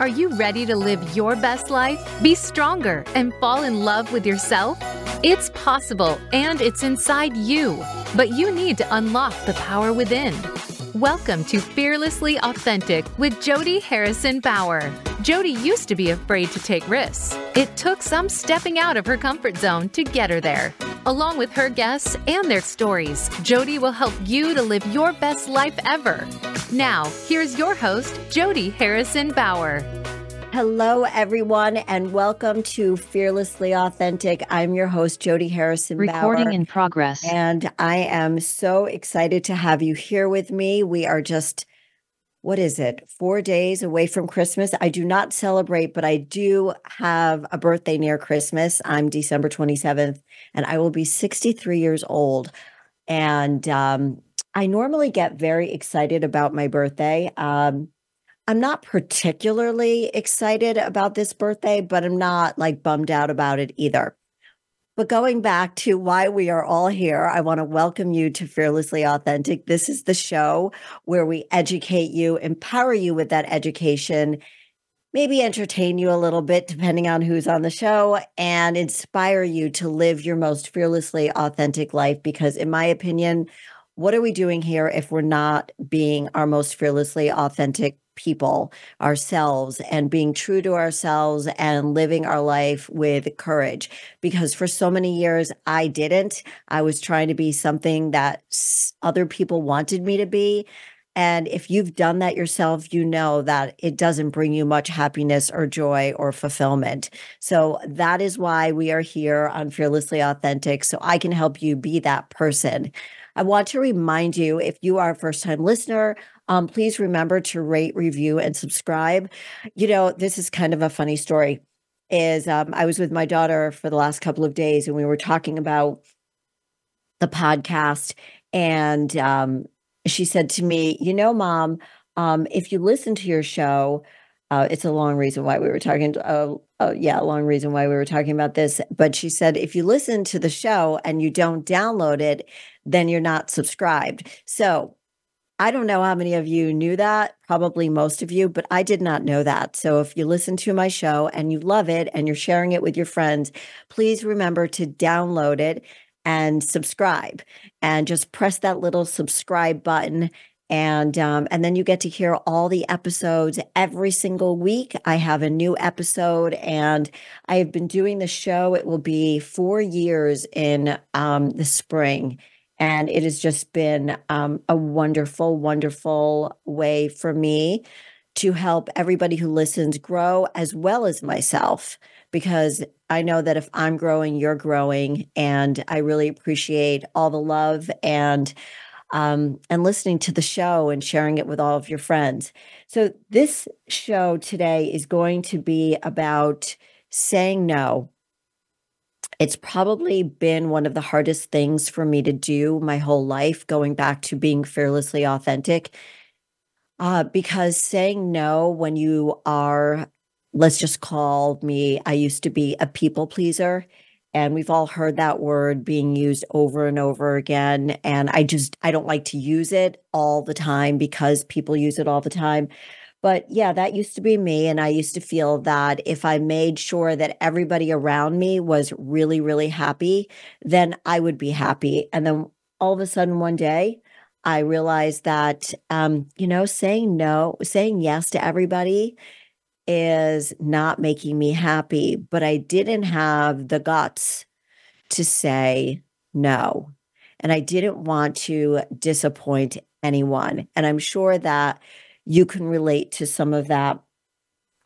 Are you ready to live your best life, be stronger, and fall in love with yourself? It's possible and it's inside you, but you need to unlock the power within. Welcome to Fearlessly Authentic with Jody Harrison Bauer. Jody used to be afraid to take risks. It took some stepping out of her comfort zone to get her there. Along with her guests and their stories, Jody will help you to live your best life ever. Now, here's your host, Jody Harrison Bauer. Hello, everyone, and welcome to Fearlessly Authentic. I'm your host, Jody Harrison. Recording Bauer, in progress. And I am so excited to have you here with me. We are just, what is it, four days away from Christmas. I do not celebrate, but I do have a birthday near Christmas. I'm December 27th, and I will be 63 years old. And um, I normally get very excited about my birthday. Um, I'm not particularly excited about this birthday, but I'm not like bummed out about it either. But going back to why we are all here, I want to welcome you to Fearlessly Authentic. This is the show where we educate you, empower you with that education, maybe entertain you a little bit, depending on who's on the show, and inspire you to live your most fearlessly authentic life. Because, in my opinion, what are we doing here if we're not being our most fearlessly authentic people, ourselves, and being true to ourselves and living our life with courage. Because for so many years, I didn't. I was trying to be something that other people wanted me to be. And if you've done that yourself, you know that it doesn't bring you much happiness or joy or fulfillment. So that is why we are here on Fearlessly Authentic. So I can help you be that person. I want to remind you if you are a first time listener, um, please remember to rate, review, and subscribe. You know, this is kind of a funny story. Is um, I was with my daughter for the last couple of days, and we were talking about the podcast, and um, she said to me, "You know, mom, um, if you listen to your show." Uh, it's a long reason why we were talking. Uh, uh, yeah, a long reason why we were talking about this. But she said, if you listen to the show and you don't download it, then you're not subscribed. So I don't know how many of you knew that, probably most of you, but I did not know that. So if you listen to my show and you love it and you're sharing it with your friends, please remember to download it and subscribe and just press that little subscribe button and um, and then you get to hear all the episodes every single week i have a new episode and i have been doing the show it will be four years in um, the spring and it has just been um, a wonderful, wonderful way for me to help everybody who listens grow as well as myself. Because I know that if I'm growing, you're growing. And I really appreciate all the love and um, and listening to the show and sharing it with all of your friends. So, this show today is going to be about saying no it's probably been one of the hardest things for me to do my whole life, going back to being fearlessly authentic. Uh, because saying no when you are, let's just call me, I used to be a people pleaser. And we've all heard that word being used over and over again. And I just, I don't like to use it all the time because people use it all the time. But yeah, that used to be me. And I used to feel that if I made sure that everybody around me was really, really happy, then I would be happy. And then all of a sudden, one day, I realized that, um, you know, saying no, saying yes to everybody is not making me happy. But I didn't have the guts to say no. And I didn't want to disappoint anyone. And I'm sure that you can relate to some of that.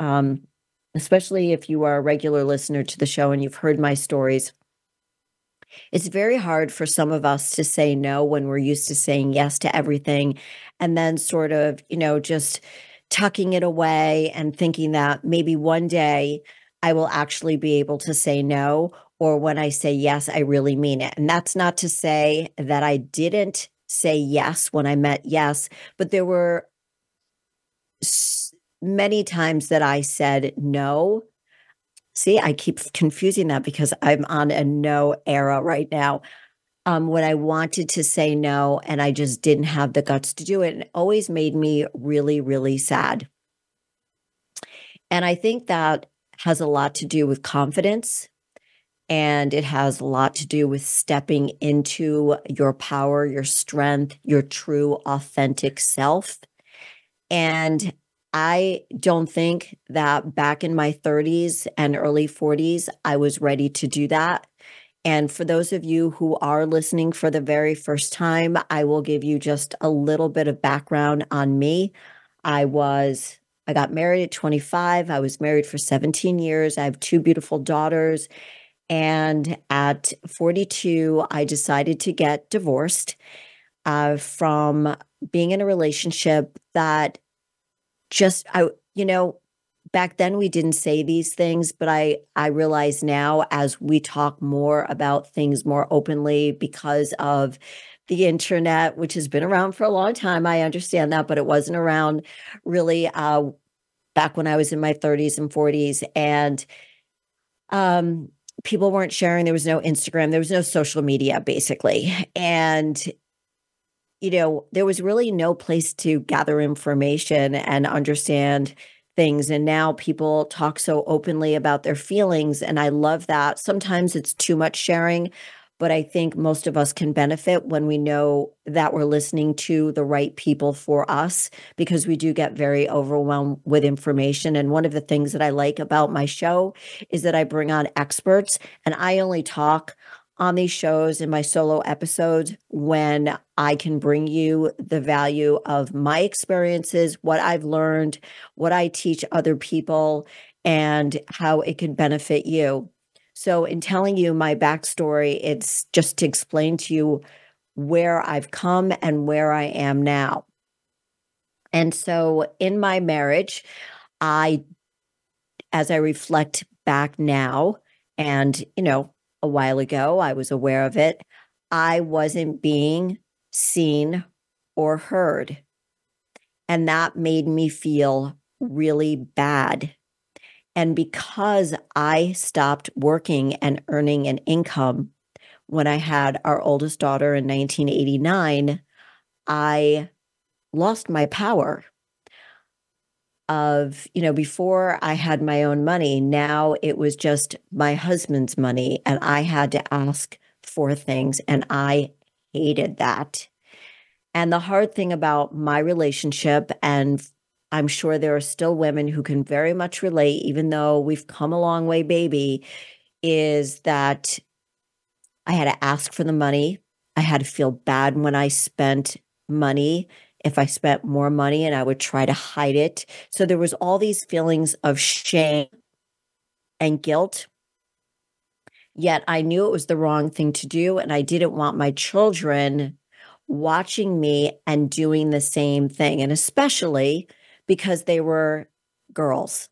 Um, especially if you are a regular listener to the show and you've heard my stories. It's very hard for some of us to say no when we're used to saying yes to everything and then sort of, you know, just tucking it away and thinking that maybe one day I will actually be able to say no. Or when I say yes, I really mean it. And that's not to say that I didn't say yes when I meant yes, but there were many times that I said no. See, I keep confusing that because I'm on a no era right now. Um, when I wanted to say no and I just didn't have the guts to do it. And it always made me really, really sad. And I think that has a lot to do with confidence. And it has a lot to do with stepping into your power, your strength, your true, authentic self. And I don't think that back in my 30s and early 40s, I was ready to do that. And for those of you who are listening for the very first time, I will give you just a little bit of background on me. I was, I got married at 25. I was married for 17 years. I have two beautiful daughters. And at 42, I decided to get divorced uh, from being in a relationship that just, I, you know, back then we didn't say these things but i i realize now as we talk more about things more openly because of the internet which has been around for a long time i understand that but it wasn't around really uh back when i was in my 30s and 40s and um people weren't sharing there was no instagram there was no social media basically. And you know there was really no place to gather information and understand things and now people talk so openly about their feelings and i love that. Sometimes it's too much sharing but i think most of us can benefit when we know that we're listening to the right people for us because we do get very overwhelmed with information. And one of the things that i like about my show is that i bring on experts and i only talk on these shows in my solo episodes when I can bring you the value of my experiences, what I've learned, what I teach other people, and how it can benefit you. So, in telling you my backstory, it's just to explain to you where I've come and where I am now. And so, in my marriage, I, as I reflect back now, and, you know, a while ago. I was aware of it. I wasn't being seen or heard. And that made me feel really bad. And because I stopped working and earning an income when I had our oldest daughter in 1989, I lost my power of, you know, before I had my own money, now it was just my husband's money and I had to ask for things and I hated that. And the hard thing about my relationship and I'm sure there are still women who can very much relate, even though we've come a long way, baby, is that I had to ask for the money. I had to feel bad when I spent money if I spent more money and I would try to hide it. So there was all these feelings of shame and guilt. Yet I knew it was the wrong thing to do and I didn't want my children watching me and doing the same thing and especially because they were girls.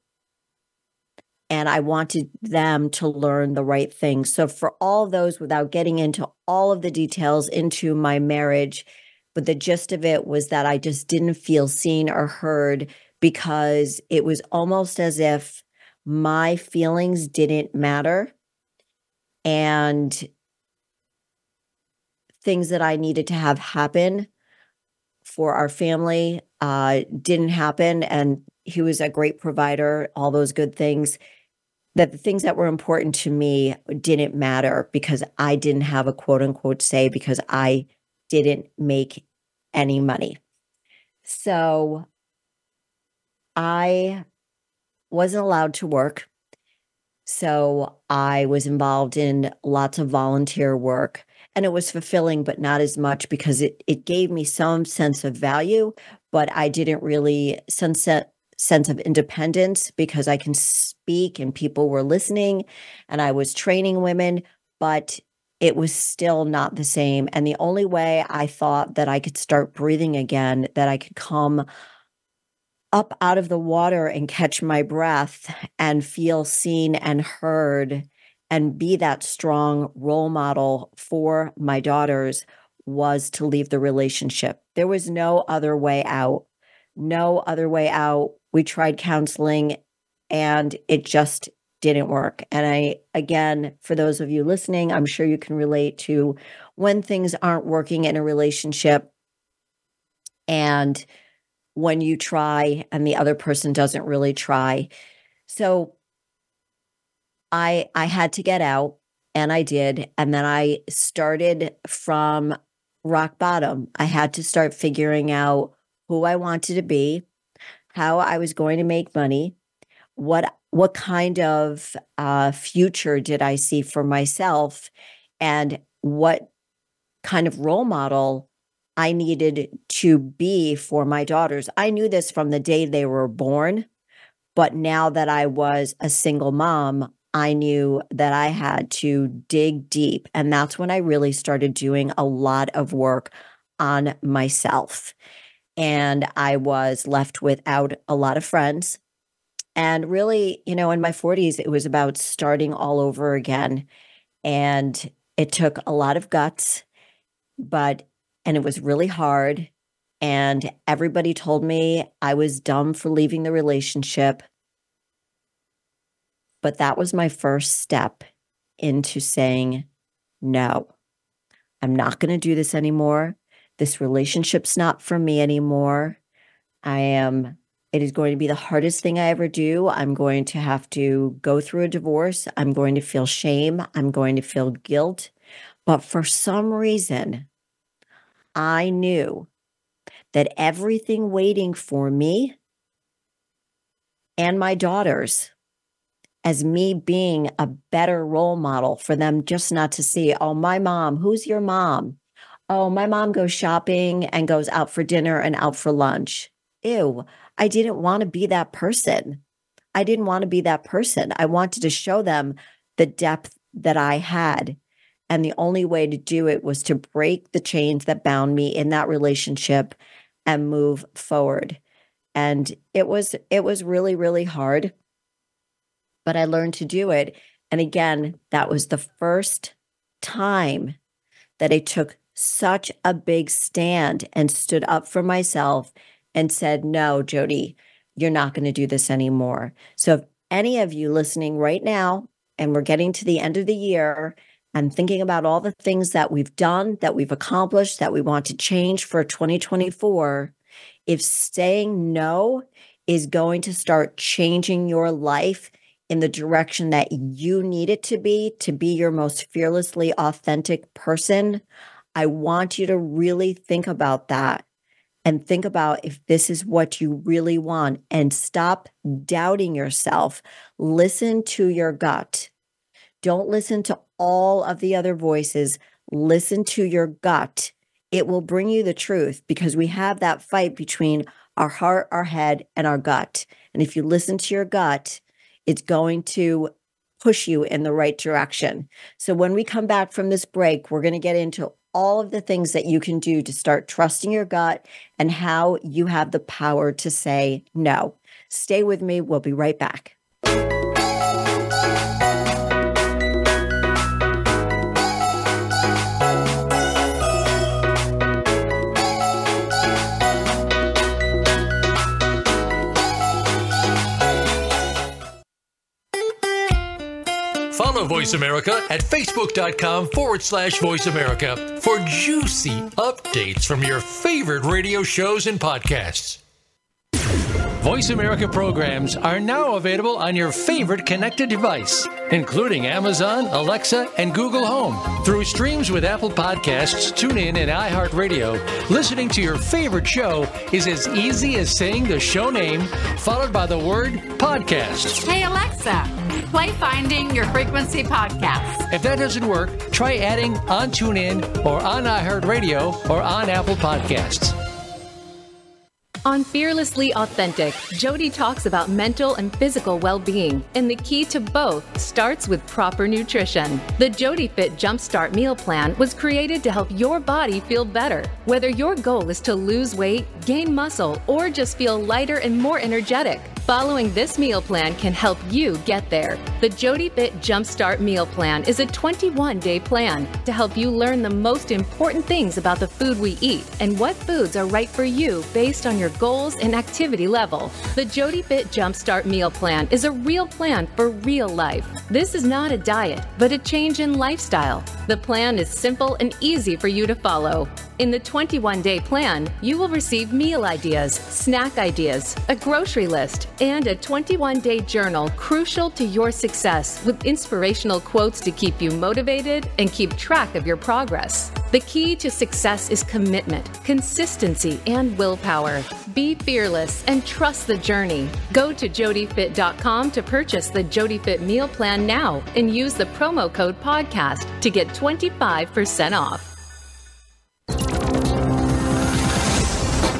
And I wanted them to learn the right thing. So, for all those, without getting into all of the details into my marriage, but the gist of it was that I just didn't feel seen or heard because it was almost as if my feelings didn't matter and things that I needed to have happen for our family uh, didn't happen. And he was a great provider, all those good things. That the things that were important to me didn't matter because I didn't have a quote unquote say because I didn't make any money. So I wasn't allowed to work. So I was involved in lots of volunteer work and it was fulfilling, but not as much because it, it gave me some sense of value, but I didn't really sense sense of independence because I can speak and people were listening and I was training women, but it was still not the same. And the only way I thought that I could start breathing again, that I could come up out of the water and catch my breath and feel seen and heard and be that strong role model for my daughters was to leave the relationship. There was no other way out. No other way out. We tried counseling and it just didn't work. And I, again, for those of you listening, I'm sure you can relate to when things aren't working in a relationship and when you try and the other person doesn't really try. So I I had to get out and I did and then I started from rock bottom. I had to start figuring out who I wanted to be, how I was going to make money, what what kind of uh, future did I see for myself, and what kind of role model I needed to be for my daughters. I knew this from the day they were born, but now that I was a single mom, I knew that I had to dig deep. And that's when I really started doing a lot of work on myself. And I was left without a lot of friends. And really, you know, in my 40s, it was about starting all over again. And it took a lot of guts, but, and it was really hard. And everybody told me I was dumb for leaving the relationship. But that was my first step into saying, no, I'm not going to do this anymore. This relationship's not for me anymore. I am, it is going to be the hardest thing I ever do. I'm going to have to go through a divorce. I'm going to feel shame. I'm going to feel guilt. But for some reason, I knew that everything waiting for me and my daughters as me being a better role model for them just not to see, oh, my mom, who's your mom? Oh, my mom goes shopping and goes out for dinner and out for lunch. Ew, I didn't want to be that person. I didn't want to be that person. I wanted to show them the depth that I had. And the only way to do it was to break the chains that bound me in that relationship and move forward. And it was it was really really hard but I learned to do it. And again, that was the first time that I took such a big stand and stood up for myself and said, No, Jody, you're not going to do this anymore. So, if any of you listening right now, and we're getting to the end of the year, and thinking about all the things that we've done, that we've accomplished, that we want to change for 2024, if saying no is going to start changing your life, in the direction that you need it to be to be your most fearlessly authentic person, I want you to really think about that and think about if this is what you really want and stop doubting yourself. Listen to your gut. Don't listen to all of the other voices. Listen to your gut. It will bring you the truth because we have that fight between our heart, our head, and our gut. And if you listen to your gut, it's going to push you in the right direction. So when we come back from this break, we're going to get into all of the things that you can do to start trusting your gut and how you have the power to say no. Stay with me. We'll be right back. Follow Voice America at facebook.com forward slash voice America for juicy updates from your favorite radio shows and podcasts. Voice America programs are now available on your favorite connected device, including Amazon, Alexa, and Google Home. Through streams with Apple Podcasts, TuneIn, and iHeartRadio, listening to your favorite show is as easy as saying the show name followed by the word podcast. Hey, Alexa, play Finding Your Frequency podcast. If that doesn't work, try adding on TuneIn or on iHeartRadio or on Apple Podcasts. On Fearlessly Authentic, Jody talks about mental and physical well being, and the key to both starts with proper nutrition. The Jody Fit Jumpstart Meal Plan was created to help your body feel better. Whether your goal is to lose weight, gain muscle, or just feel lighter and more energetic, Following this meal plan can help you get there. The Jody Fit Jumpstart Meal Plan is a 21 day plan to help you learn the most important things about the food we eat and what foods are right for you based on your goals and activity level. The Jody Fit Jumpstart Meal Plan is a real plan for real life. This is not a diet, but a change in lifestyle. The plan is simple and easy for you to follow. In the 21 day plan, you will receive meal ideas, snack ideas, a grocery list, and a 21 day journal crucial to your success with inspirational quotes to keep you motivated and keep track of your progress. The key to success is commitment, consistency, and willpower. Be fearless and trust the journey. Go to jodyfit.com to purchase the JodyFit meal plan now and use the promo code podcast to get 25% off.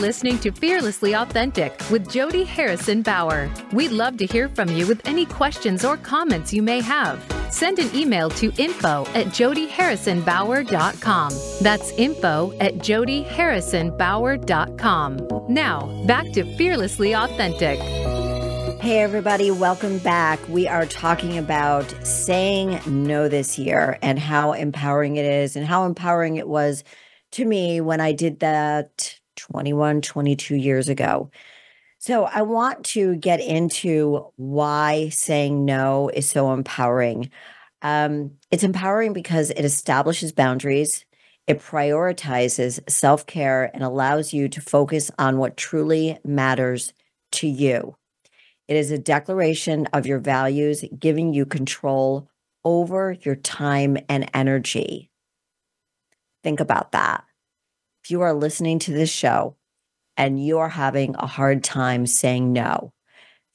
listening to Fearlessly Authentic with Jody Harrison Bauer. We'd love to hear from you with any questions or comments you may have. Send an email to info at jodyharrisonbauer.com. That's info at jodyharrisonbauer.com. Now, back to Fearlessly Authentic. Hey, everybody, welcome back. We are talking about saying no this year and how empowering it is, and how empowering it was to me when I did that 21, 22 years ago. So, I want to get into why saying no is so empowering. Um, it's empowering because it establishes boundaries, it prioritizes self care, and allows you to focus on what truly matters to you. It is a declaration of your values, giving you control over your time and energy. Think about that. If you are listening to this show and you are having a hard time saying no,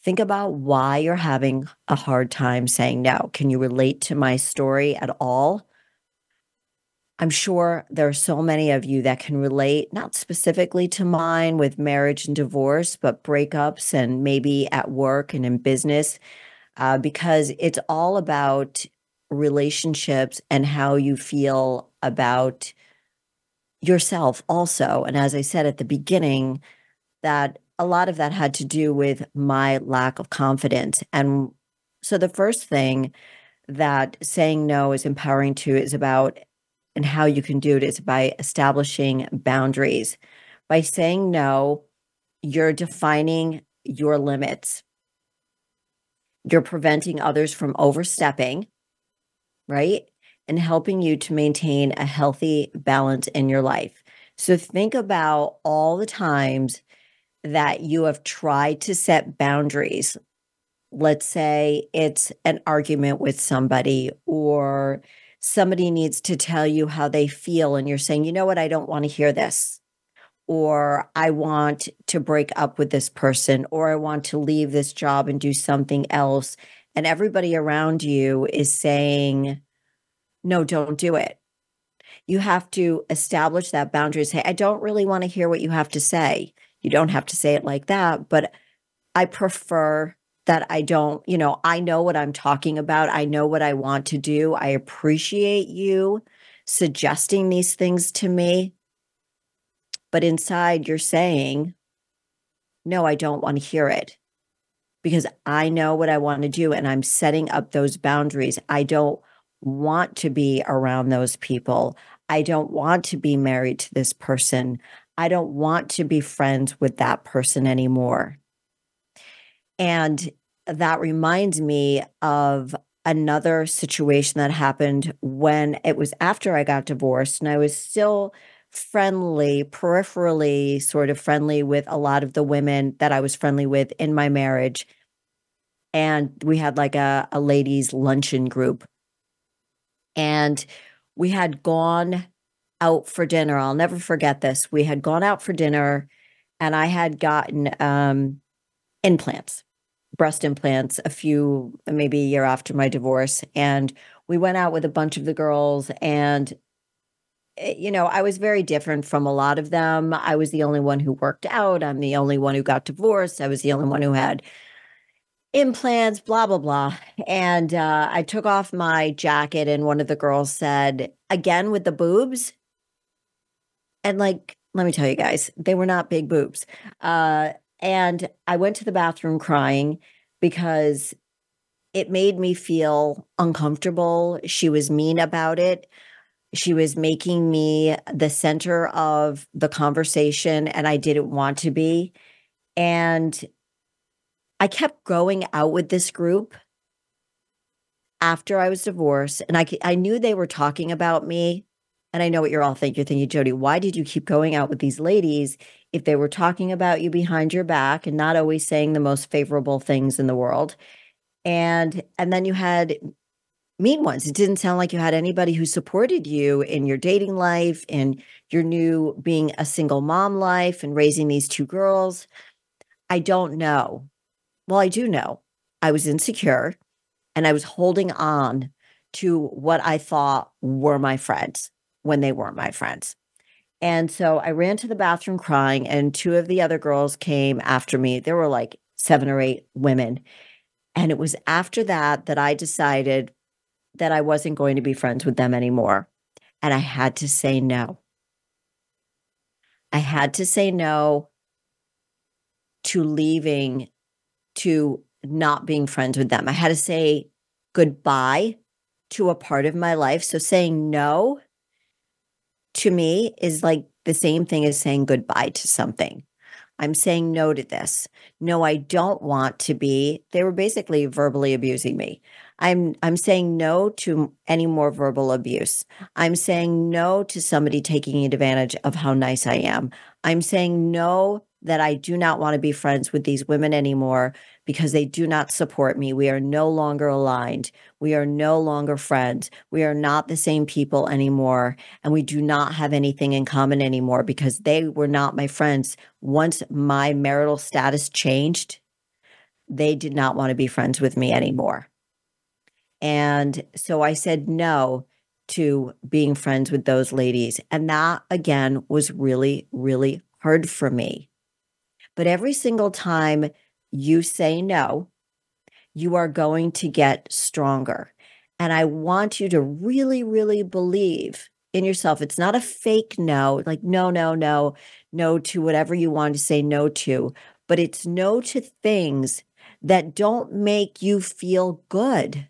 think about why you're having a hard time saying no. Can you relate to my story at all? I'm sure there are so many of you that can relate, not specifically to mine with marriage and divorce, but breakups and maybe at work and in business, uh, because it's all about relationships and how you feel about yourself, also. And as I said at the beginning, that a lot of that had to do with my lack of confidence. And so the first thing that saying no is empowering to is about and how you can do it is by establishing boundaries. By saying no, you're defining your limits. You're preventing others from overstepping, right? And helping you to maintain a healthy balance in your life. So think about all the times that you have tried to set boundaries. Let's say it's an argument with somebody or somebody needs to tell you how they feel and you're saying, you know what, I don't want to hear this. Or I want to break up with this person, or I want to leave this job and do something else. And everybody around you is saying, no, don't do it. You have to establish that boundary. Say, I don't really want to hear what you have to say. You don't have to say it like that, but I prefer that I don't, you know, I know what I'm talking about. I know what I want to do. I appreciate you suggesting these things to me. But inside, you're saying, no, I don't want to hear it because I know what I want to do and I'm setting up those boundaries. I don't want to be around those people. I don't want to be married to this person. I don't want to be friends with that person anymore. And that reminds me of another situation that happened when it was after I got divorced and I was still friendly, peripherally sort of friendly with a lot of the women that I was friendly with in my marriage. And we had like a, a ladies' luncheon group. And we had gone out for dinner. I'll never forget this. We had gone out for dinner and I had gotten um, implants breast implants a few, maybe a year after my divorce. And we went out with a bunch of the girls and eh, you know, I was very different from a lot of them. I was the only one who worked out. I'm the only one who got divorced. I was the only one who had implants, blah, blah, blah. And uh, I took off my jacket, and one of the girls said, again with the boobs. And like, let me tell you guys, they were not big boobs. Uh, and I went to the bathroom crying because it made me feel uncomfortable. She was mean about it. She was making me the center of the conversation, and I didn't want to be. And I kept going out with this group after I was divorced, and I, I knew they were talking about me. And I know what you're all thinking. You're thinking, Jody, why did you keep going out with these ladies if they were talking about you behind your back and not always saying the most favorable things in the world? And and then you had mean ones. It didn't sound like you had anybody who supported you in your dating life and your new being a single mom life and raising these two girls. I don't know. Well, I do know. I was insecure and I was holding on to what I thought were my friends when they weren't my friends. And so I ran to the bathroom crying, and two of the other girls came after me. There were like seven or eight women. And it was after that that I decided that I wasn't going to be friends with them anymore. And I had to say no. I had to say no to leaving, to not being friends with them. I had to say goodbye to a part of my life. So saying no to me is like the same thing as saying goodbye to something. I'm saying no to this. No, I don't want to be. They were basically verbally abusing me. I'm I'm saying no to any more verbal abuse. I'm saying no to somebody taking advantage of how nice I am. I'm saying no that I do not want to be friends with these women anymore because they do not support me. We are no longer aligned. We are no longer friends. We are not the same people anymore. And we do not have anything in common anymore because they were not my friends. Once my marital status changed, they did not want to be friends with me anymore. And so I said no to being friends with those ladies. And that again was really, really hard for me. But every single time you say no, you are going to get stronger. And I want you to really, really believe in yourself. It's not a fake no, like no, no, no, no to whatever you want to say no to, but it's no to things that don't make you feel good.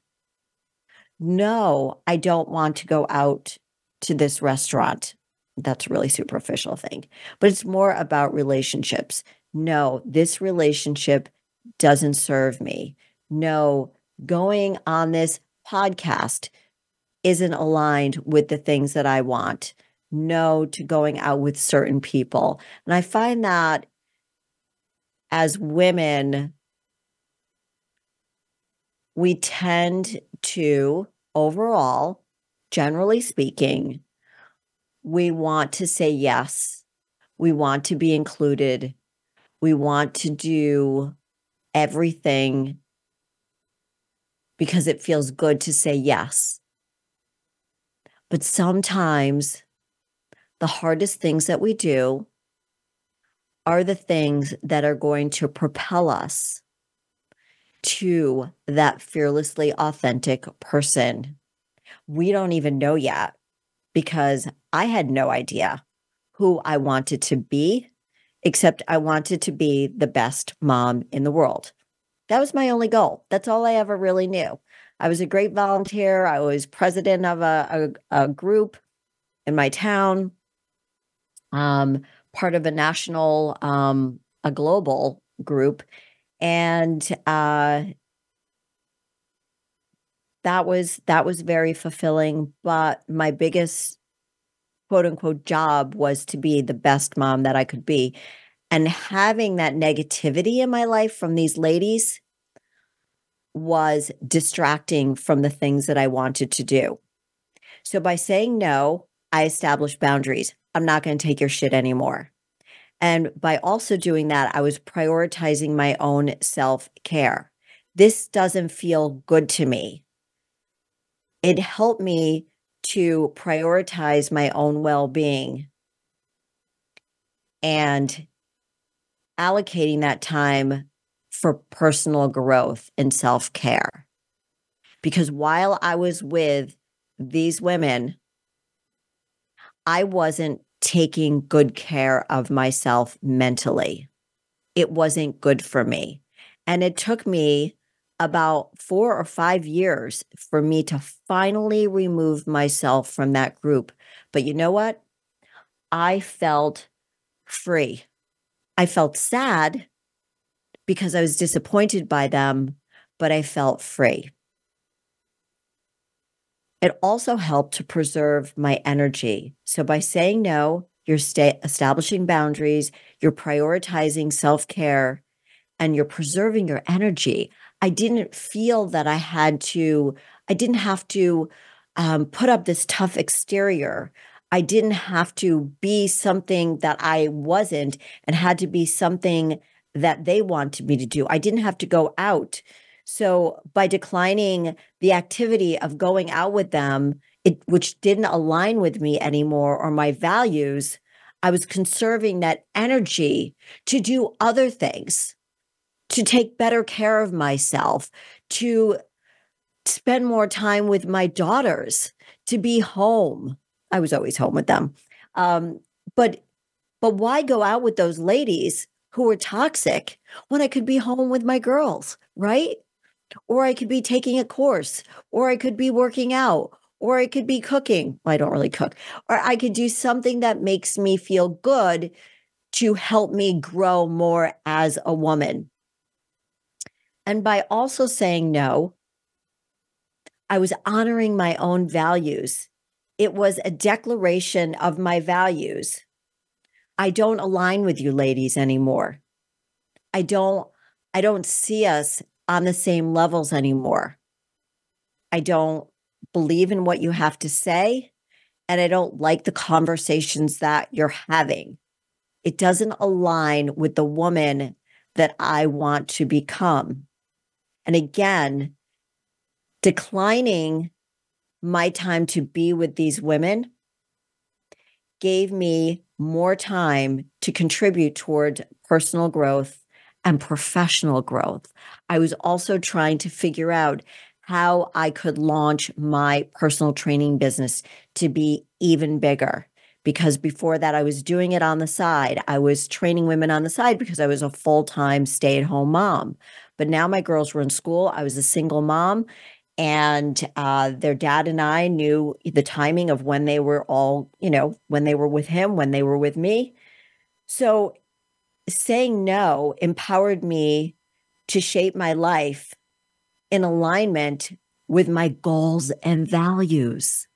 No, I don't want to go out to this restaurant. That's a really superficial thing, but it's more about relationships no, this relationship doesn't serve me. No, going on this podcast isn't aligned with the things that I want. No to going out with certain people. And I find that as women, we tend to, overall, generally speaking, we want to say yes. We want to be included we want to do everything because it feels good to say yes. But sometimes the hardest things that we do are the things that are going to propel us to that fearlessly authentic person. We don't even know yet because I had no idea who I wanted to be except I wanted to be the best mom in the world. That was my only goal. That's all I ever really knew. I was a great volunteer. I was president of a, a, a group in my town, um, part of a national, um, a global group. And uh, that was that was very fulfilling. But my biggest quote unquote job was to be the best mom that I could be. And having that negativity in my life from these ladies was distracting from the things that I wanted to do. So by saying no, I established boundaries. I'm not going to take your shit anymore. And by also doing that, I was prioritizing my own self care. This doesn't feel good to me. It helped me to prioritize my own well being and allocating that time for personal growth and self care. Because while I was with these women, I wasn't taking good care of myself mentally. It wasn't good for me. And it took me about four or five years for me to finally remove myself from that group. But you know what? I felt free. I felt sad because I was disappointed by them, but I felt free. It also helped to preserve my energy. So by saying no, you're sta- establishing boundaries, you're prioritizing self care, and you're preserving your energy. I didn't feel that I had to, I didn't have to um, put up this tough exterior. I didn't have to be something that I wasn't and had to be something that they wanted me to do. I didn't have to go out. So by declining the activity of going out with them, it, which didn't align with me anymore or my values, I was conserving that energy to do other things, to take better care of myself, to spend more time with my daughters, to be home. I was always home with them. Um, but but why go out with those ladies who were toxic when I could be home with my girls, right? Or I could be taking a course, or I could be working out, or I could be cooking. Well, I don't really cook, or I could do something that makes me feel good to help me grow more as a woman. And by also saying no, I was honoring my own values. It was a declaration of my values. I don't align with you ladies anymore. I don't I don't see us on the same levels anymore. I don't believe in what you have to say and I don't like the conversations that you're having. It doesn't align with the woman that I want to become. And again, declining my time to be with these women gave me more time to contribute toward personal growth and professional growth. I was also trying to figure out how I could launch my personal training business to be even bigger. Because before that, I was doing it on the side. I was training women on the side because I was a full time stay at home mom. But now my girls were in school. I was a single mom and uh, their dad and I knew the timing of when they were all, you know, when they were with him, when they were with me. So saying no empowered me to shape my life in alignment with my goals and values.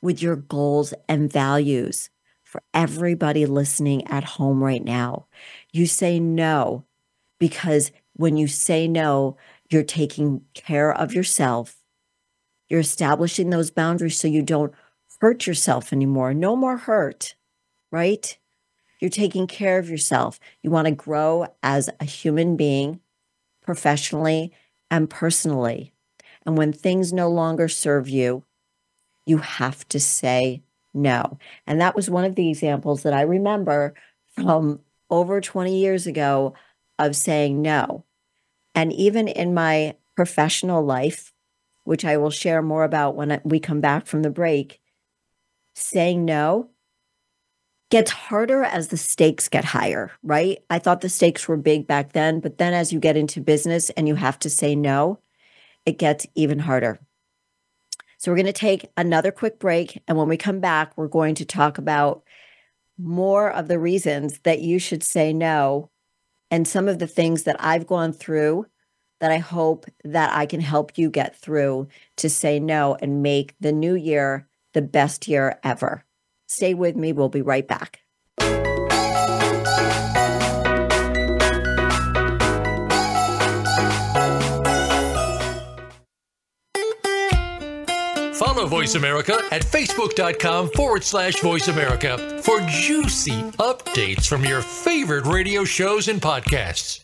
With your goals and values for everybody listening at home right now, you say no because when you say no, you're taking care of yourself. You're establishing those boundaries so you don't hurt yourself anymore. No more hurt, right? You're taking care of yourself. You want to grow as a human being, professionally and personally. And when things no longer serve you, you have to say no. And that was one of the examples that I remember from over 20 years ago of saying no. And even in my professional life, which I will share more about when we come back from the break, saying no gets harder as the stakes get higher, right? I thought the stakes were big back then, but then as you get into business and you have to say no, it gets even harder. So we're going to take another quick break. And when we come back, we're going to talk about more of the reasons that you should say no and some of the things that I've gone through that I hope that I can help you get through to say no and make the new year the best year ever. Stay with me. We'll be right back. Follow Voice America at facebook.com forward slash voice America for juicy updates from your favorite radio shows and podcasts.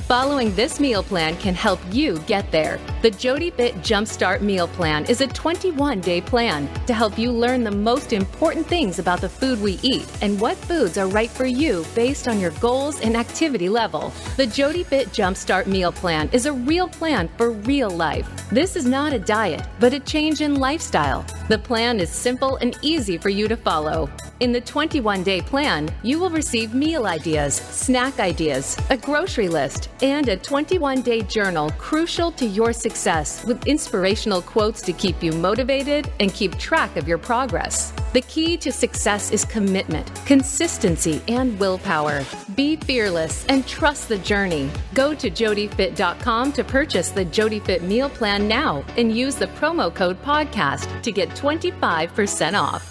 following this meal plan can help you get there. The Jody Fit Jumpstart Meal Plan is a 21 day plan to help you learn the most important things about the food we eat and what foods are right for you based on your goals and activity level. The Jody Fit Jumpstart Meal Plan is a real plan for real life. This is not a diet, but a change in lifestyle. The plan is simple and easy for you to follow. In the 21 day plan, you will receive meal ideas, snack ideas, a grocery list, and a 21 day journal crucial to your success with inspirational quotes to keep you motivated and keep track of your progress. The key to success is commitment, consistency, and willpower. Be fearless and trust the journey. Go to jodyfit.com to purchase the JodyFit meal plan now and use the promo code podcast to get 25% off.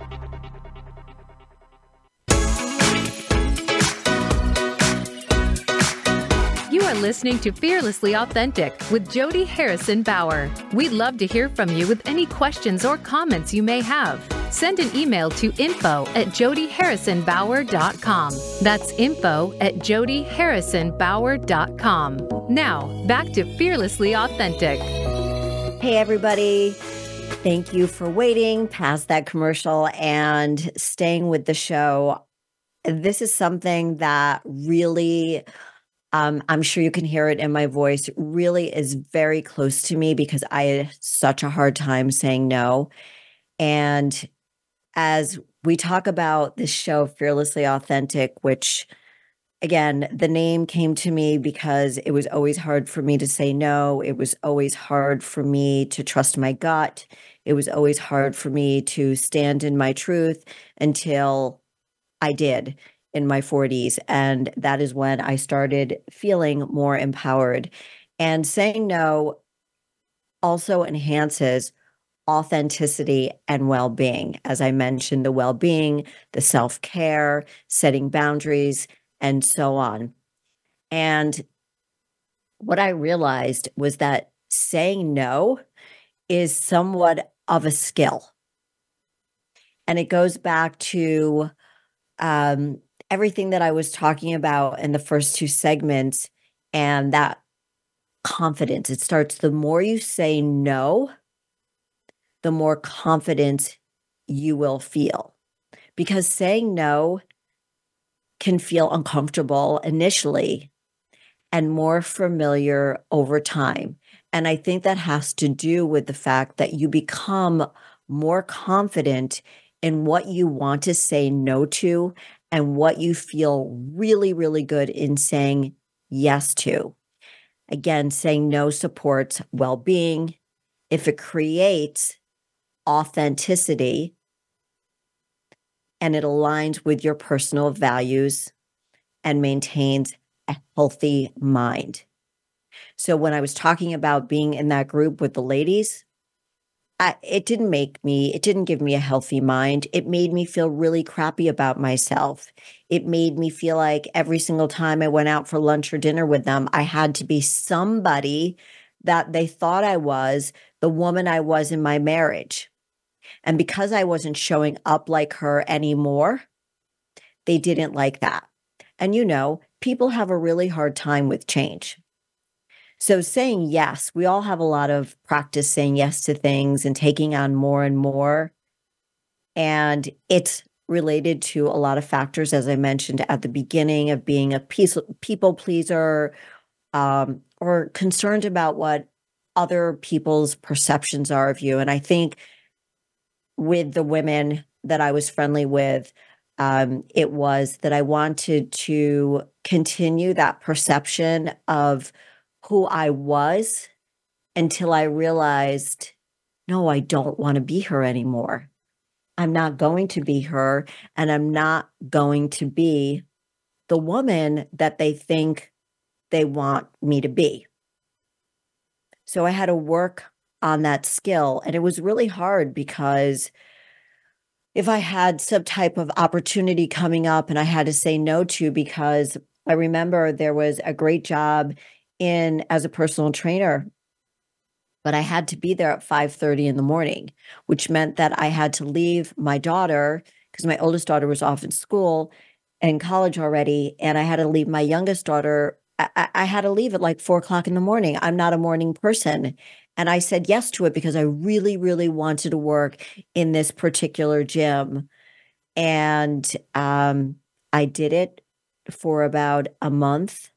You are listening to Fearlessly Authentic with Jody Harrison Bauer. We'd love to hear from you with any questions or comments you may have. Send an email to info at jodyharrisonbauer.com. That's info at jodyharrisonbauer.com. Now, back to Fearlessly Authentic. Hey, everybody. Thank you for waiting past that commercial and staying with the show. This is something that really, um, I'm sure you can hear it in my voice, really is very close to me because I had such a hard time saying no. And as we talk about this show, Fearlessly Authentic, which again, the name came to me because it was always hard for me to say no. It was always hard for me to trust my gut. It was always hard for me to stand in my truth until I did in my 40s. And that is when I started feeling more empowered. And saying no also enhances authenticity and well being. As I mentioned, the well being, the self care, setting boundaries, and so on. And what I realized was that saying no is somewhat of a skill. And it goes back to um, everything that I was talking about in the first two segments and that confidence. It starts the more you say no, the more confidence you will feel. Because saying no can feel uncomfortable initially and more familiar over time. And I think that has to do with the fact that you become more confident in what you want to say no to and what you feel really, really good in saying yes to. Again, saying no supports well being. If it creates authenticity and it aligns with your personal values and maintains a healthy mind. So, when I was talking about being in that group with the ladies, I, it didn't make me, it didn't give me a healthy mind. It made me feel really crappy about myself. It made me feel like every single time I went out for lunch or dinner with them, I had to be somebody that they thought I was, the woman I was in my marriage. And because I wasn't showing up like her anymore, they didn't like that. And you know, people have a really hard time with change. So, saying yes, we all have a lot of practice saying yes to things and taking on more and more. And it's related to a lot of factors, as I mentioned at the beginning, of being a piece, people pleaser um, or concerned about what other people's perceptions are of you. And I think with the women that I was friendly with, um, it was that I wanted to continue that perception of who I was until I realized, no, I don't want to be her anymore. I'm not going to be her, and I'm not going to be the woman that they think they want me to be. So I had to work on that skill. And it was really hard because if I had some type of opportunity coming up and I had to say no to, because I remember there was a great job in as a personal trainer but I had to be there at 5:30 in the morning, which meant that I had to leave my daughter because my oldest daughter was off in school and college already, and I had to leave my youngest daughter. I, I had to leave at like four o'clock in the morning. I'm not a morning person. And I said yes to it because I really, really wanted to work in this particular gym. And um, I did it for about a month.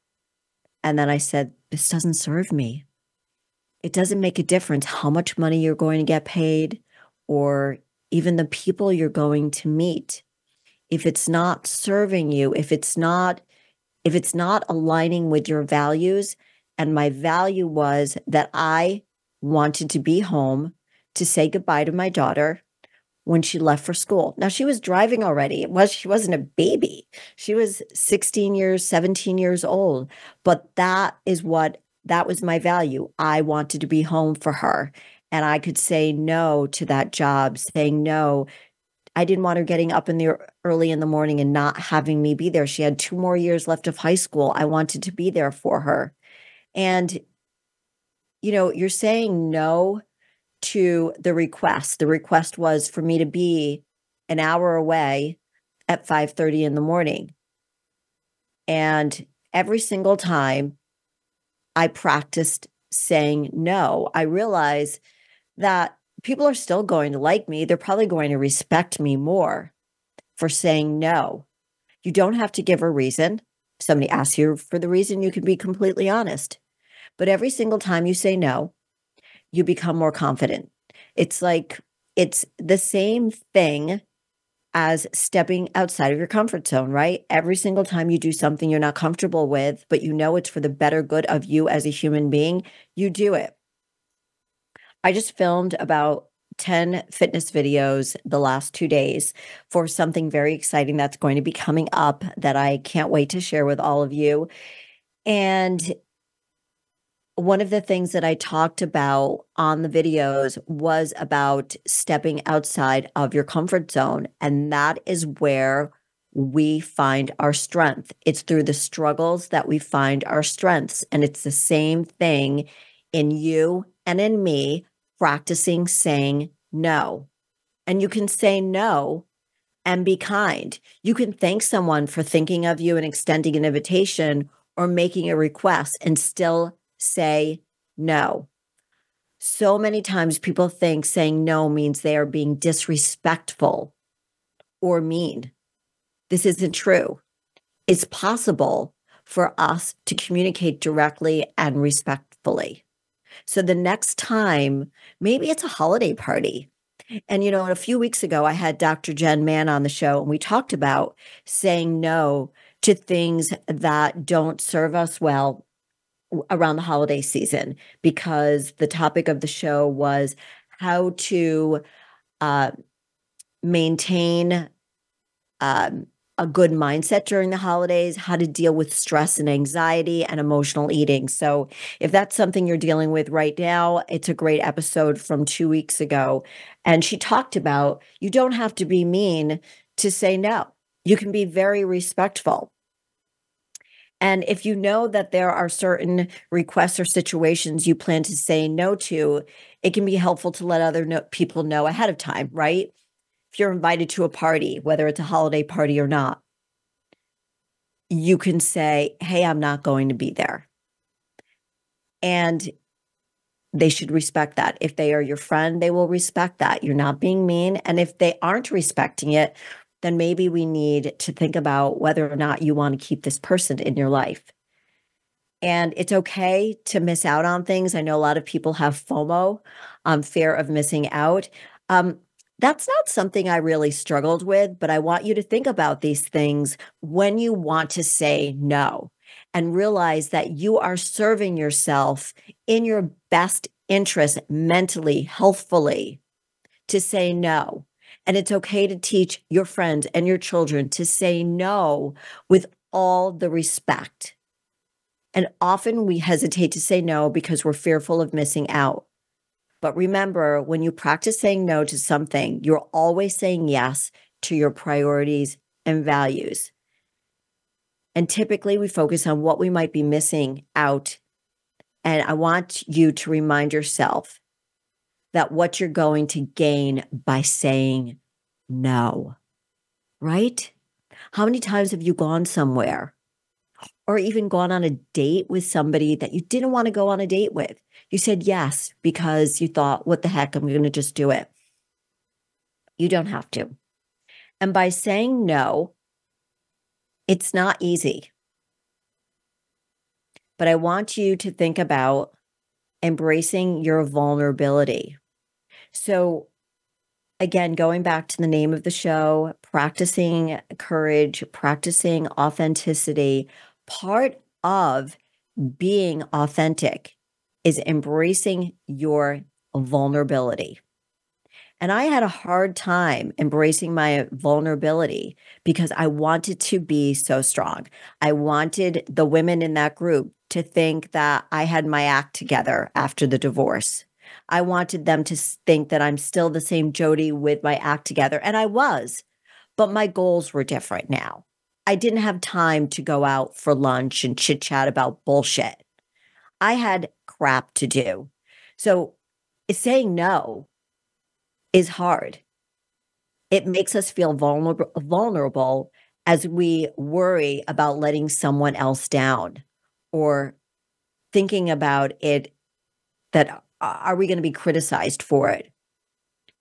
And then I said, this doesn't serve me. It doesn't make a difference how much money you're going to get paid or even the people you're going to meet. If it's not serving you if it's not if it's not aligning with your values and my value was that i wanted to be home to say goodbye to my daughter when she left for school now she was driving already it was she wasn't a baby she was 16 years 17 years old but that is what that was my value. I wanted to be home for her. And I could say no to that job, saying no. I didn't want her getting up in the early in the morning and not having me be there. She had two more years left of high school. I wanted to be there for her. And you know, you're saying no to the request. The request was for me to be an hour away at 5:30 in the morning. And every single time I practiced saying no. I realize that people are still going to like me. They're probably going to respect me more for saying no. You don't have to give a reason. If somebody asks you for the reason, you can be completely honest. But every single time you say no, you become more confident. It's like it's the same thing as stepping outside of your comfort zone, right? Every single time you do something you're not comfortable with, but you know it's for the better good of you as a human being, you do it. I just filmed about 10 fitness videos the last two days for something very exciting that's going to be coming up that I can't wait to share with all of you. And one of the things that I talked about on the videos was about stepping outside of your comfort zone. And that is where we find our strength. It's through the struggles that we find our strengths. And it's the same thing in you and in me practicing saying no. And you can say no and be kind. You can thank someone for thinking of you and extending an invitation or making a request and still say no. So many times people think saying no means they are being disrespectful or mean. This isn't true. It's possible for us to communicate directly and respectfully. So the next time, maybe it's a holiday party. And, you know, a few weeks ago, I had Dr. Jen Mann on the show, and we talked about saying no to things that don't serve us well around the holiday season because the topic of the show was how to uh, maintain um, a good mindset during the holidays, how to deal with stress and anxiety and emotional eating. So, if that's something you're dealing with right now, it's a great episode from two weeks ago. And she talked about you don't have to be mean to say no, you can be very respectful. And if you know that there are certain requests or situations you plan to say no to, it can be helpful to let other no- people know ahead of time, right? If you're invited to a party, whether it's a holiday party or not. you can say, Hey, I'm not going to be there. And they should respect that. If they are your friend, they will respect that. You're not being mean. And if they aren't respecting it, then maybe we need to think about whether or not you want to keep this person in your life. And it's okay to miss out on things. I know a lot of people have FOMO, um, fear of missing out. Um, that's not something I really struggled with, but I want you to think about these things when you want to say no and realize that you are serving yourself in your best interest mentally, healthfully to say no. And it's okay to teach your friends and your children to say no with all the respect. And often we hesitate to say no because we're fearful of missing out. But remember, when you practice saying no to something, you're always saying yes to your priorities and values. And typically we focus on what we might be missing out. And I want you to remind yourself that what you're going to gain by saying no, right? How many times have you gone somewhere or even gone on a date with somebody that you didn't want to go on a date with? You said yes because you thought, what the heck, I'm going to just do it. You don't have to. And by saying no, it's not easy. But I want you to think about embracing your vulnerability. So, again, going back to the name of the show, practicing courage, practicing authenticity, part of being authentic is embracing your vulnerability. And I had a hard time embracing my vulnerability because I wanted to be so strong. I wanted the women in that group to think that I had my act together after the divorce. I wanted them to think that I'm still the same Jody with my act together. And I was, but my goals were different now. I didn't have time to go out for lunch and chit chat about bullshit. I had crap to do. So saying no is hard. It makes us feel vulnerable, vulnerable as we worry about letting someone else down or thinking about it that are we going to be criticized for it?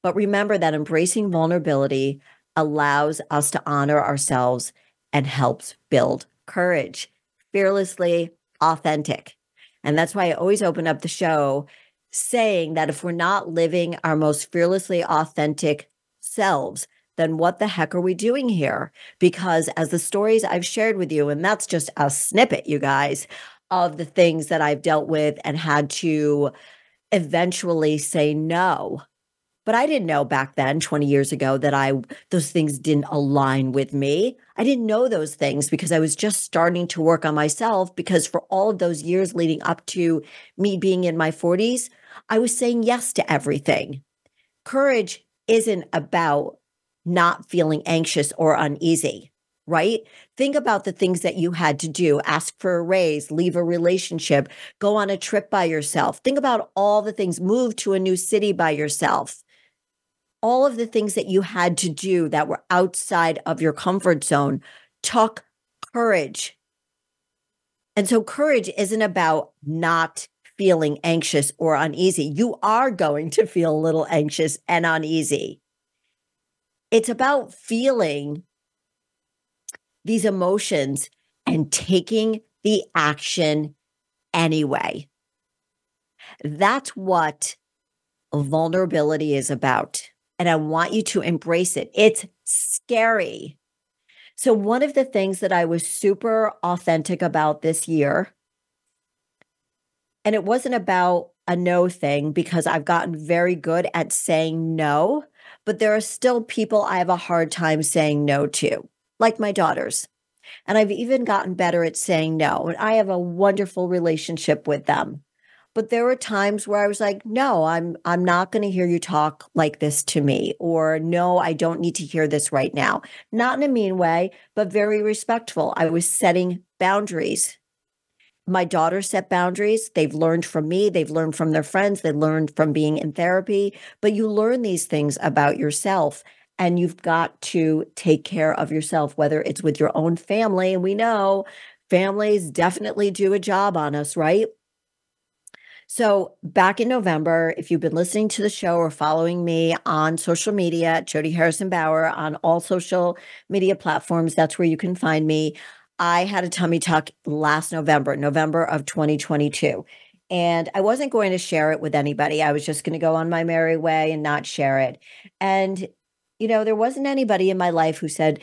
But remember that embracing vulnerability allows us to honor ourselves and helps build courage, fearlessly authentic. And that's why I always open up the show saying that if we're not living our most fearlessly authentic selves, then what the heck are we doing here? Because as the stories I've shared with you, and that's just a snippet, you guys, of the things that I've dealt with and had to eventually say no. But I didn't know back then, 20 years ago, that I those things didn't align with me. I didn't know those things because I was just starting to work on myself because for all of those years leading up to me being in my 40s, I was saying yes to everything. Courage isn't about not feeling anxious or uneasy, right? Think about the things that you had to do ask for a raise, leave a relationship, go on a trip by yourself. Think about all the things, move to a new city by yourself. All of the things that you had to do that were outside of your comfort zone took courage. And so, courage isn't about not feeling anxious or uneasy. You are going to feel a little anxious and uneasy. It's about feeling these emotions and taking the action anyway. That's what vulnerability is about. And I want you to embrace it. It's scary. So, one of the things that I was super authentic about this year and it wasn't about a no thing because I've gotten very good at saying no, but there are still people I have a hard time saying no to, like my daughters. And I've even gotten better at saying no. And I have a wonderful relationship with them. But there were times where I was like, no, I'm I'm not going to hear you talk like this to me or no, I don't need to hear this right now. Not in a mean way, but very respectful. I was setting boundaries my daughter set boundaries. They've learned from me, they've learned from their friends, they learned from being in therapy. But you learn these things about yourself and you've got to take care of yourself, whether it's with your own family. And we know families definitely do a job on us, right? So, back in November, if you've been listening to the show or following me on social media, Jody Harrison Bauer on all social media platforms, that's where you can find me. I had a tummy tuck last November, November of 2022. And I wasn't going to share it with anybody. I was just going to go on my merry way and not share it. And, you know, there wasn't anybody in my life who said,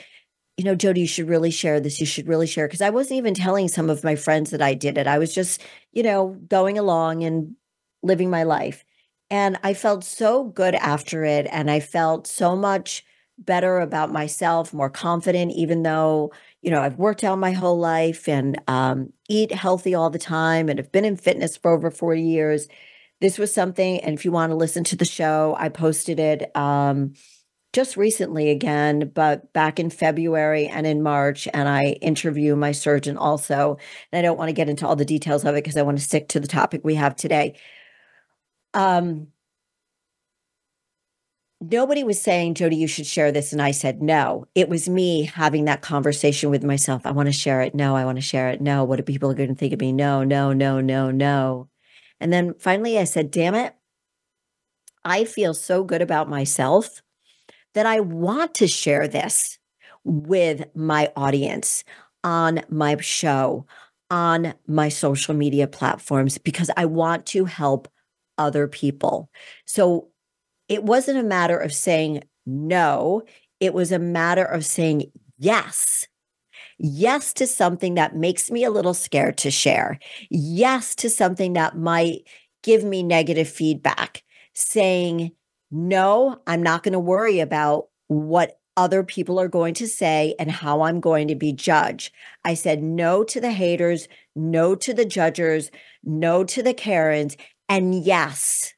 you know, Jody, you should really share this. You should really share. Because I wasn't even telling some of my friends that I did it. I was just, you know, going along and living my life. And I felt so good after it. And I felt so much better about myself, more confident, even though, you know, I've worked out my whole life and um, eat healthy all the time and have been in fitness for over 40 years. This was something, and if you want to listen to the show, I posted it um, just recently again, but back in February and in March. And I interview my surgeon also. And I don't want to get into all the details of it because I want to stick to the topic we have today. Um, nobody was saying, Jody, you should share this. And I said, no. It was me having that conversation with myself. I want to share it. No, I want to share it. No. What are people going to think of me? No, no, no, no, no. And then finally I said, damn it. I feel so good about myself that I want to share this with my audience on my show, on my social media platforms, because I want to help other people. So it wasn't a matter of saying no, it was a matter of saying yes. Yes to something that makes me a little scared to share. Yes to something that might give me negative feedback. Saying no, I'm not going to worry about what other people are going to say and how I'm going to be judged. I said no to the haters, no to the judges, no to the Karens, and yes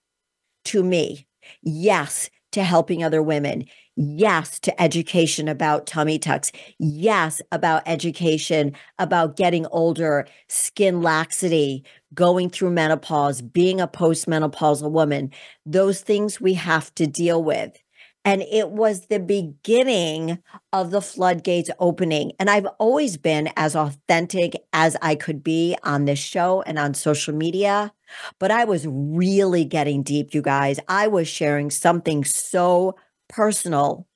to me. Yes to helping other women. Yes to education about tummy tucks. Yes about education about getting older, skin laxity, going through menopause, being a postmenopausal woman. Those things we have to deal with. And it was the beginning of the floodgates opening. And I've always been as authentic as I could be on this show and on social media. But I was really getting deep, you guys. I was sharing something so personal.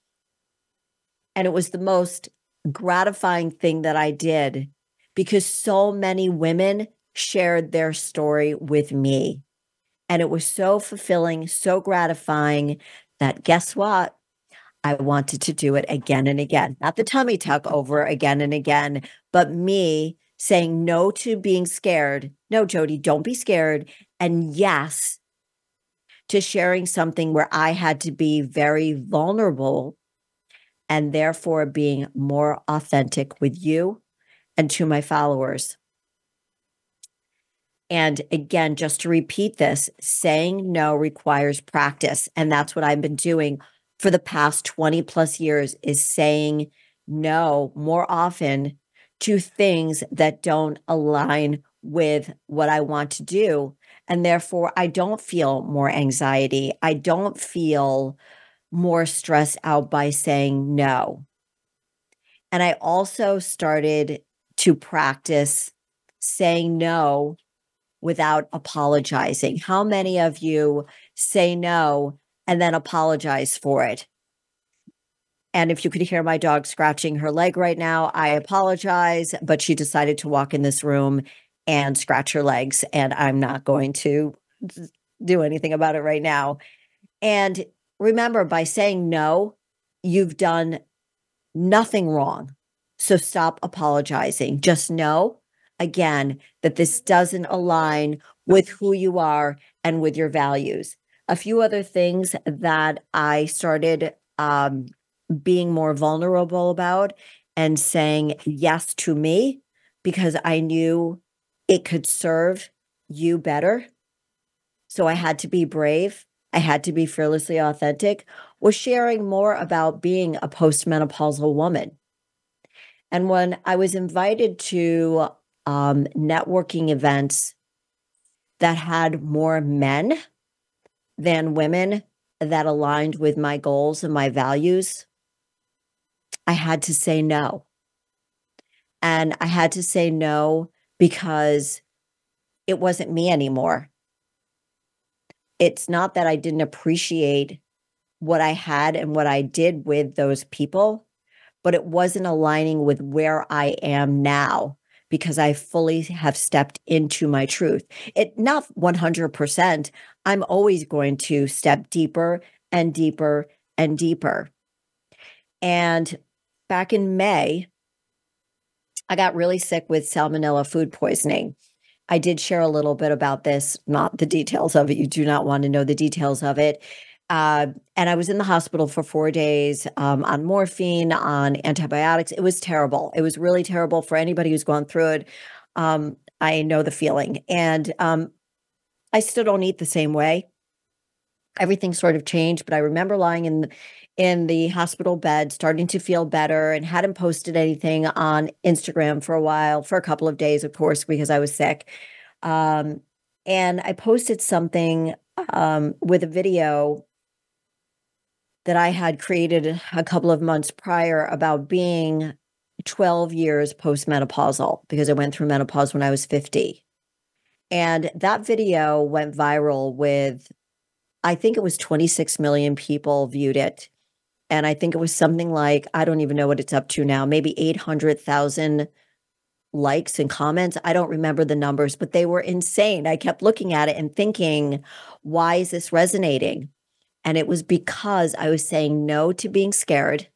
And it was the most gratifying thing that I did because so many women shared their story with me. And it was so fulfilling, so gratifying that guess what? I wanted to do it again and again. Not the tummy tuck over again and again, but me saying no to being scared. No, Jody, don't be scared. And yes to sharing something where I had to be very vulnerable and therefore being more authentic with you and to my followers. And again, just to repeat this, saying no requires practice. And that's what I've been doing for the past 20 plus years is saying no more often to things that don't align with what I want to do. And therefore, I don't feel more anxiety. I don't feel more stressed out by saying no. And I also started to practice saying no without apologizing? How many of you say no and then apologize for it? And if you could hear my dog scratching her leg right now, I apologize, but she decided to walk in this room and scratch her legs, and I'm not going to do anything about it right now. And remember, by saying no, you've done nothing wrong. So stop apologizing. Just know again that this doesn't align with who you are and with your values. A few other things that I started um, being more vulnerable about and saying yes to me because I knew it could serve you better. So I had to be brave. I had to be fearlessly authentic, was sharing more about being a postmenopausal woman. And when I was invited to um, networking events that had more men than women that aligned with my goals and my values. I had to say no. And I had to say no because it wasn't me anymore. It's not that I didn't appreciate what I had and what I did with those people, but it wasn't aligning with where I am now because I fully have stepped into my truth. It not 100%. I'm always going to step deeper and deeper and deeper. And back in May, I got really sick with salmonella food poisoning. I did share a little bit about this, not the details of it. You do not want to know the details of it. Uh, and I was in the hospital for four days um, on morphine, on antibiotics. It was terrible. It was really terrible for anybody who's gone through it. Um, I know the feeling. And um, I still don't eat the same way. Everything sort of changed, but I remember lying in in the hospital bed, starting to feel better, and hadn't posted anything on Instagram for a while, for a couple of days, of course, because I was sick. Um, and I posted something um, with a video that I had created a couple of months prior about being 12 years postmenopausal because I went through menopause when I was 50. And that video went viral with, I think it was 26 million people viewed it. And I think it was something like, I don't even know what it's up to now, maybe 800,000 likes and comments. I don't remember the numbers, but they were insane. I kept looking at it and thinking, why is this resonating? And it was because I was saying no to being scared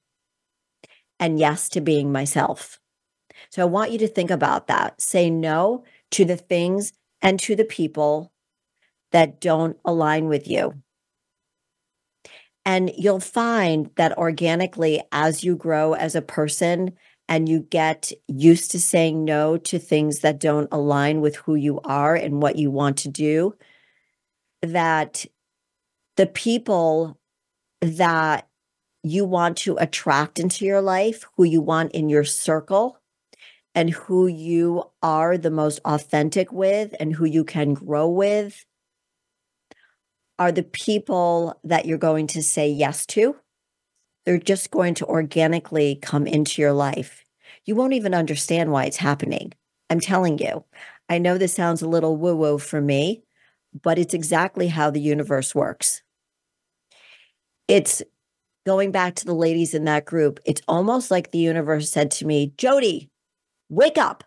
and yes to being myself. So I want you to think about that. Say no to the things and to the people that don't align with you. And you'll find that organically, as you grow as a person and you get used to saying no to things that don't align with who you are and what you want to do, that the people that you want to attract into your life, who you want in your circle, and who you are the most authentic with and who you can grow with are the people that you're going to say yes to. They're just going to organically come into your life. You won't even understand why it's happening. I'm telling you. I know this sounds a little woo woo for me, but it's exactly how the universe works it's going back to the ladies in that group. It's almost like the universe said to me, Jody, wake up.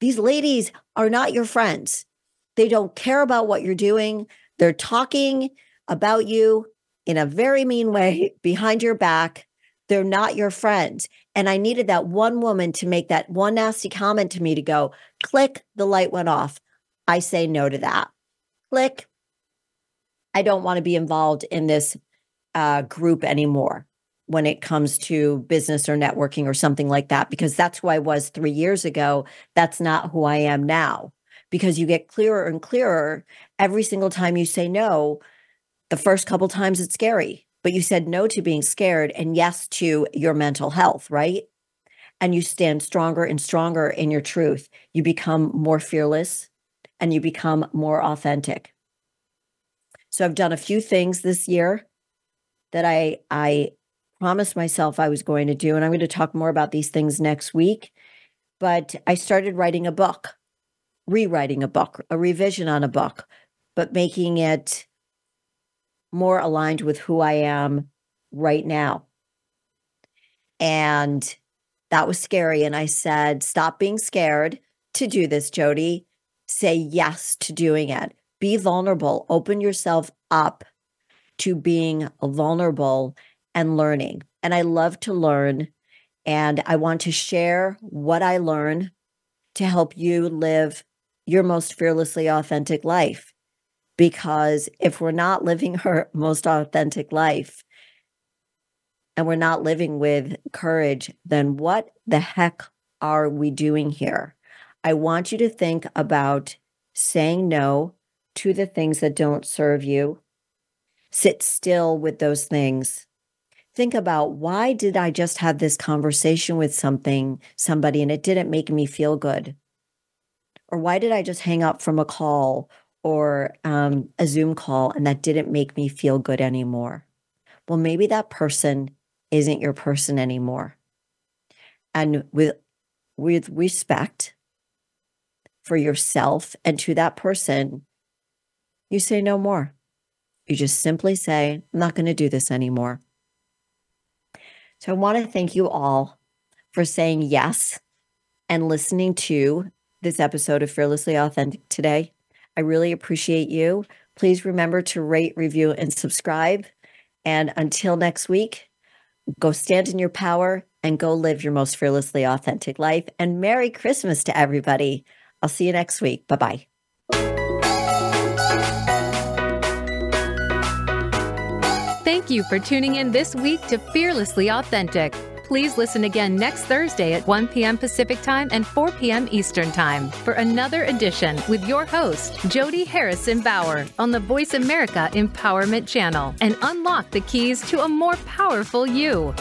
These ladies are not your friends. They don't care about what you're doing. They're talking about you in a very mean way behind your back. They're not your friends. And I needed that one woman to make that one nasty comment to me to go, click, the light went off. I say no to that. Click. I don't want to be involved in this uh, group anymore when it comes to business or networking or something like that, because that's who I was three years ago. That's not who I am now. Because you get clearer and clearer every single time you say no. The first couple times it's scary, but you said no to being scared and yes to your mental health, right? And you stand stronger and stronger in your truth. You become more fearless and you become more authentic. So I've done a few things this year that I I promised myself I was going to do and I'm going to talk more about these things next week. But I started writing a book, rewriting a book, a revision on a book, but making it more aligned with who I am right now. And that was scary. And I said, stop being scared to do this, Jody. Say yes to doing it. Be vulnerable. Open yourself up to being vulnerable and learning. And I love to learn. And I want to share what I learn to help you live your most fearlessly authentic life. Because if we're not living our most authentic life and we're not living with courage, then what the heck are we doing here? I want you to think about saying no to the things that don't serve you sit still with those things think about why did i just have this conversation with something somebody and it didn't make me feel good or why did i just hang up from a call or um, a zoom call and that didn't make me feel good anymore well maybe that person isn't your person anymore and with with respect for yourself and to that person, you say no more. You just simply say, I'm not going to do this anymore. So I want to thank you all for saying yes and listening to this episode of Fearlessly Authentic today. I really appreciate you. Please remember to rate, review, and subscribe. And until next week, go stand in your power and go live your most fearlessly authentic life. And Merry Christmas to everybody. I'll see you next week. Bye bye. Thank you for tuning in this week to Fearlessly Authentic. Please listen again next Thursday at 1 p.m. Pacific Time and 4 p.m. Eastern Time for another edition with your host, Jody Harrison Bauer, on the Voice America Empowerment Channel and unlock the keys to a more powerful you.